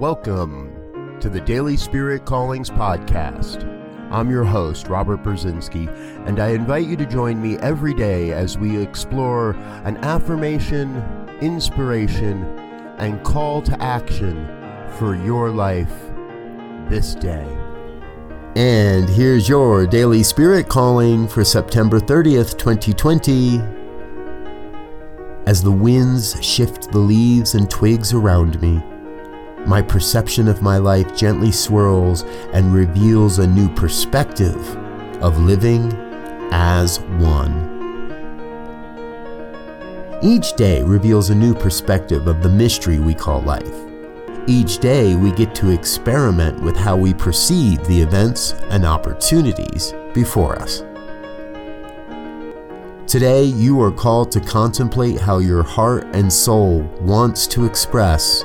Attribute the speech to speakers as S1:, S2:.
S1: Welcome to the Daily Spirit Callings Podcast. I'm your host, Robert Brzezinski, and I invite you to join me every day as we explore an affirmation, inspiration, and call to action for your life this day. And here's your Daily Spirit Calling for September 30th, 2020. As the winds shift the leaves and twigs around me, my perception of my life gently swirls and reveals a new perspective of living as one. Each day reveals a new perspective of the mystery we call life. Each day we get to experiment with how we perceive the events and opportunities before us. Today, you are called to contemplate how your heart and soul wants to express